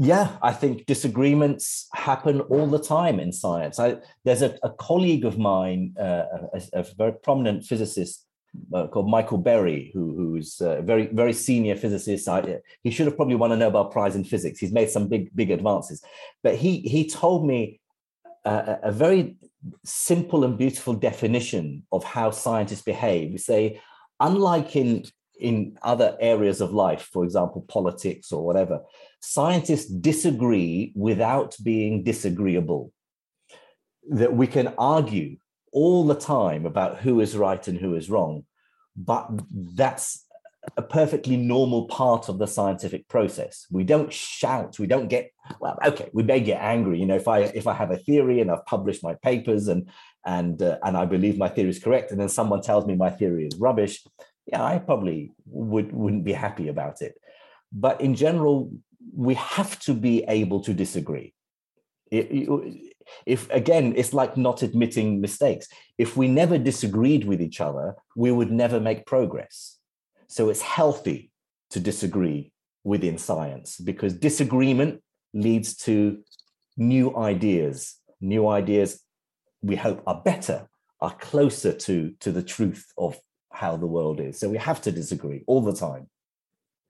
yeah, I think disagreements happen all the time in science. I, there's a, a, colleague of mine, uh, a, a, very prominent physicist uh, called Michael Berry, who, who's a very, very senior physicist. I, he should have probably won a Nobel Prize in physics. He's made some big, big advances. But he, he told me uh, a very simple and beautiful definition of how scientists behave. We say, unlike in in other areas of life, for example, politics or whatever, scientists disagree without being disagreeable. That we can argue all the time about who is right and who is wrong, but that's a perfectly normal part of the scientific process. We don't shout, we don't get well. Okay, we may get angry. You know, if I if I have a theory and I've published my papers and and uh, and I believe my theory is correct, and then someone tells me my theory is rubbish, yeah, I probably would wouldn't be happy about it. But in general, we have to be able to disagree. If again, it's like not admitting mistakes. If we never disagreed with each other, we would never make progress. So it's healthy to disagree within science because disagreement leads to new ideas. New ideas we hope are better, are closer to, to the truth of how the world is. So we have to disagree all the time.